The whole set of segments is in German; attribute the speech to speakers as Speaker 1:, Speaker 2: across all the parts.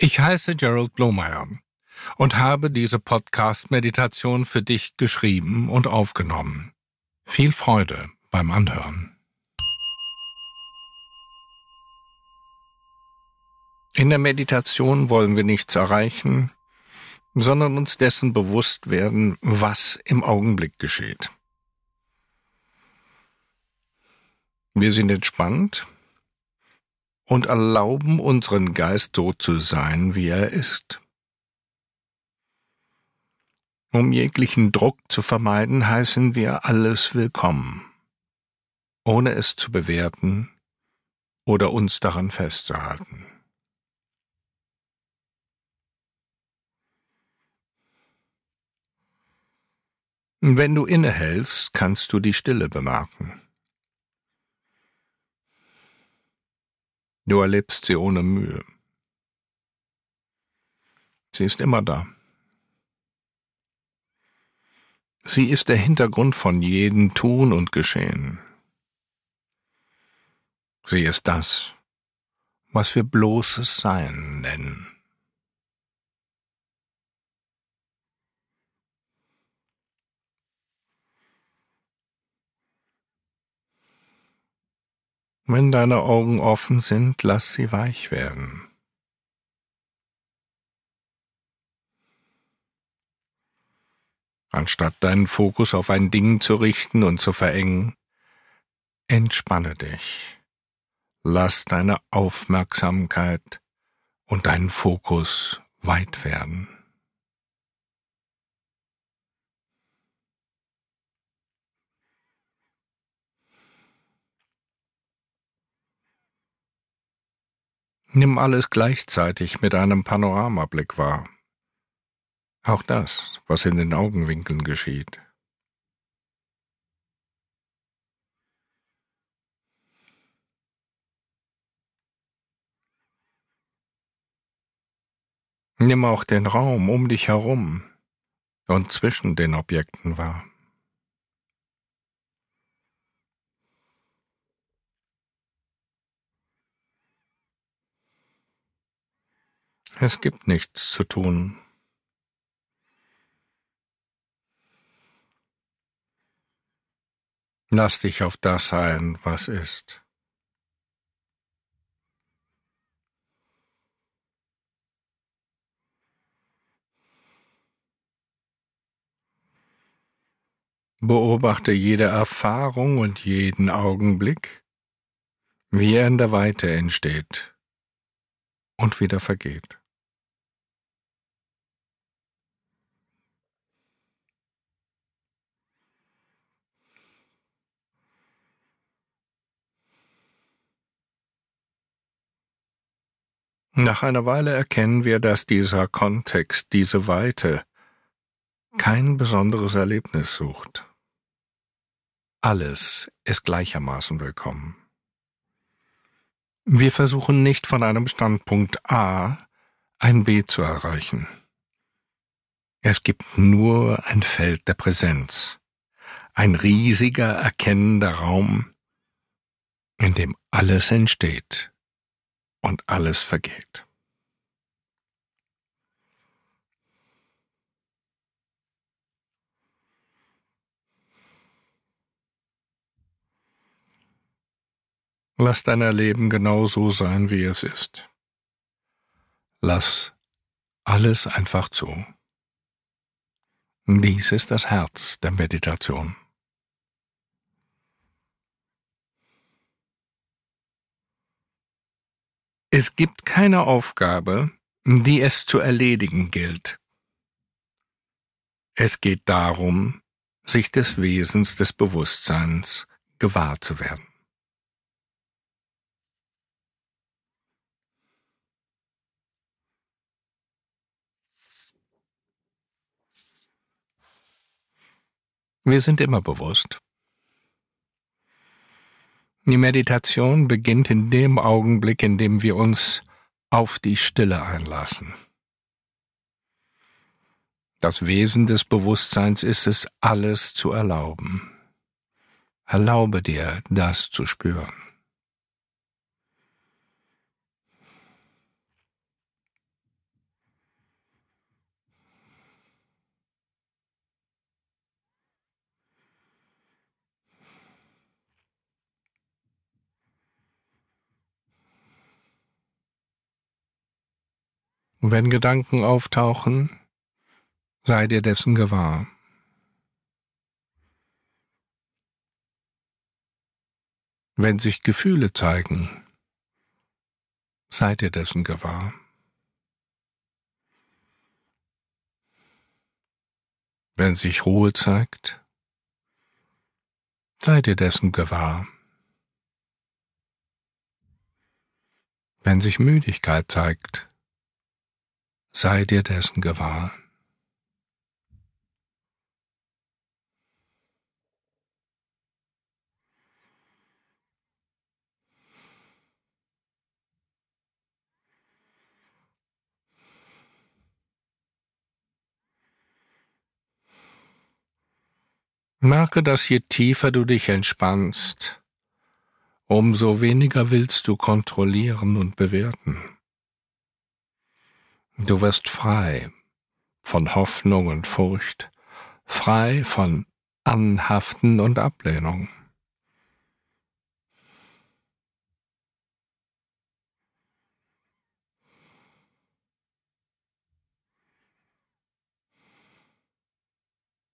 Speaker 1: Ich heiße Gerald Blomeyer und habe diese Podcast-Meditation für dich geschrieben und aufgenommen. Viel Freude beim Anhören. In der Meditation wollen wir nichts erreichen, sondern uns dessen bewusst werden, was im Augenblick geschieht. Wir sind entspannt und erlauben unseren Geist so zu sein, wie er ist. Um jeglichen Druck zu vermeiden, heißen wir alles willkommen, ohne es zu bewerten oder uns daran festzuhalten. Wenn du innehältst, kannst du die Stille bemerken. Du erlebst sie ohne Mühe. Sie ist immer da. Sie ist der Hintergrund von jedem Tun und Geschehen. Sie ist das, was wir bloßes Sein nennen. Wenn deine Augen offen sind, lass sie weich werden. Anstatt deinen Fokus auf ein Ding zu richten und zu verengen, entspanne dich. Lass deine Aufmerksamkeit und deinen Fokus weit werden. Nimm alles gleichzeitig mit einem Panoramablick wahr. Auch das, was in den Augenwinkeln geschieht. Nimm auch den Raum um dich herum und zwischen den Objekten wahr. Es gibt nichts zu tun. Lass dich auf das ein, was ist. Beobachte jede Erfahrung und jeden Augenblick, wie er in der Weite entsteht und wieder vergeht. Nach einer Weile erkennen wir, dass dieser Kontext, diese Weite, kein besonderes Erlebnis sucht. Alles ist gleichermaßen willkommen. Wir versuchen nicht von einem Standpunkt A ein B zu erreichen. Es gibt nur ein Feld der Präsenz, ein riesiger erkennender Raum, in dem alles entsteht und alles vergeht. Lass dein Erleben genau so sein, wie es ist. Lass alles einfach zu. Dies ist das Herz der Meditation. Es gibt keine Aufgabe, die es zu erledigen gilt. Es geht darum, sich des Wesens des Bewusstseins gewahr zu werden. Wir sind immer bewusst. Die Meditation beginnt in dem Augenblick, in dem wir uns auf die Stille einlassen. Das Wesen des Bewusstseins ist es, alles zu erlauben. Erlaube dir, das zu spüren. Und wenn Gedanken auftauchen, sei dir dessen gewahr. Wenn sich Gefühle zeigen, sei dir dessen gewahr. Wenn sich Ruhe zeigt, sei dir dessen gewahr. Wenn sich Müdigkeit zeigt, sei dir dessen gewahr. Merke, dass je tiefer du dich entspannst, umso weniger willst du kontrollieren und bewerten. Du wirst frei von Hoffnung und Furcht, frei von Anhaften und Ablehnung.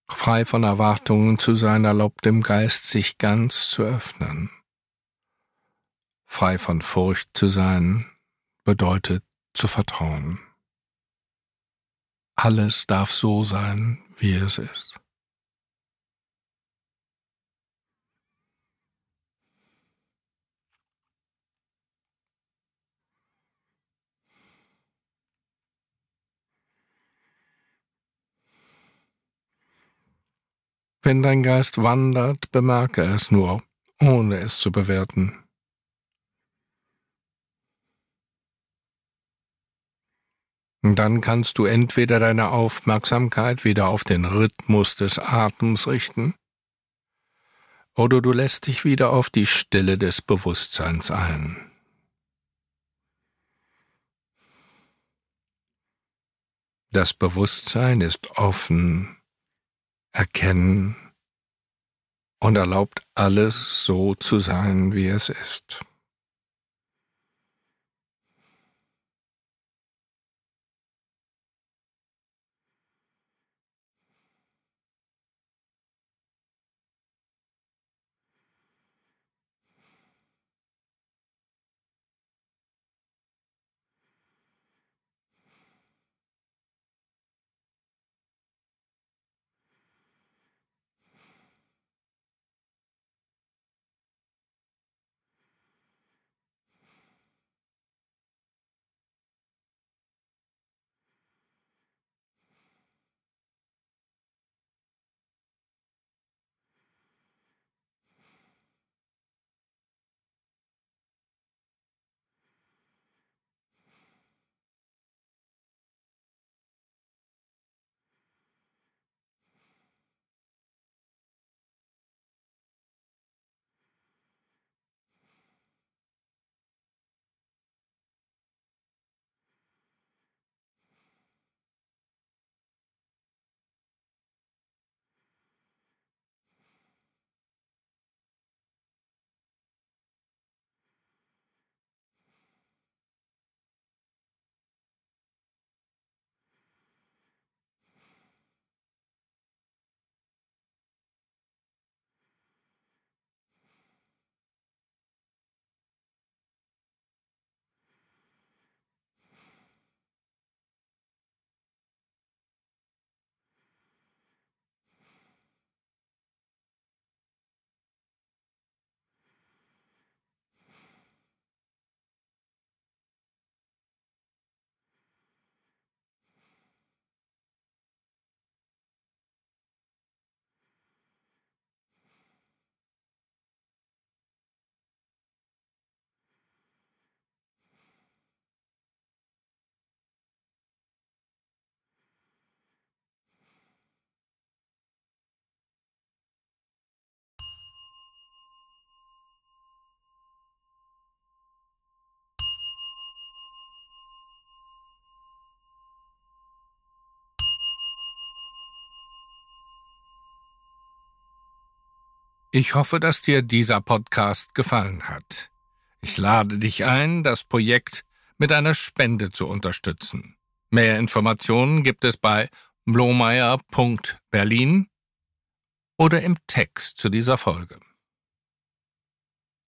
Speaker 1: Frei von Erwartungen zu sein erlaubt dem Geist, sich ganz zu öffnen. Frei von Furcht zu sein bedeutet zu vertrauen. Alles darf so sein, wie es ist. Wenn dein Geist wandert, bemerke es nur, ohne es zu bewerten. Dann kannst du entweder deine Aufmerksamkeit wieder auf den Rhythmus des Atems richten, oder du lässt dich wieder auf die Stille des Bewusstseins ein. Das Bewusstsein ist offen erkennen und erlaubt alles so zu sein, wie es ist. Ich hoffe, dass dir dieser Podcast gefallen hat. Ich lade dich ein, das Projekt mit einer Spende zu unterstützen. Mehr Informationen gibt es bei blomeyer.berlin oder im Text zu dieser Folge.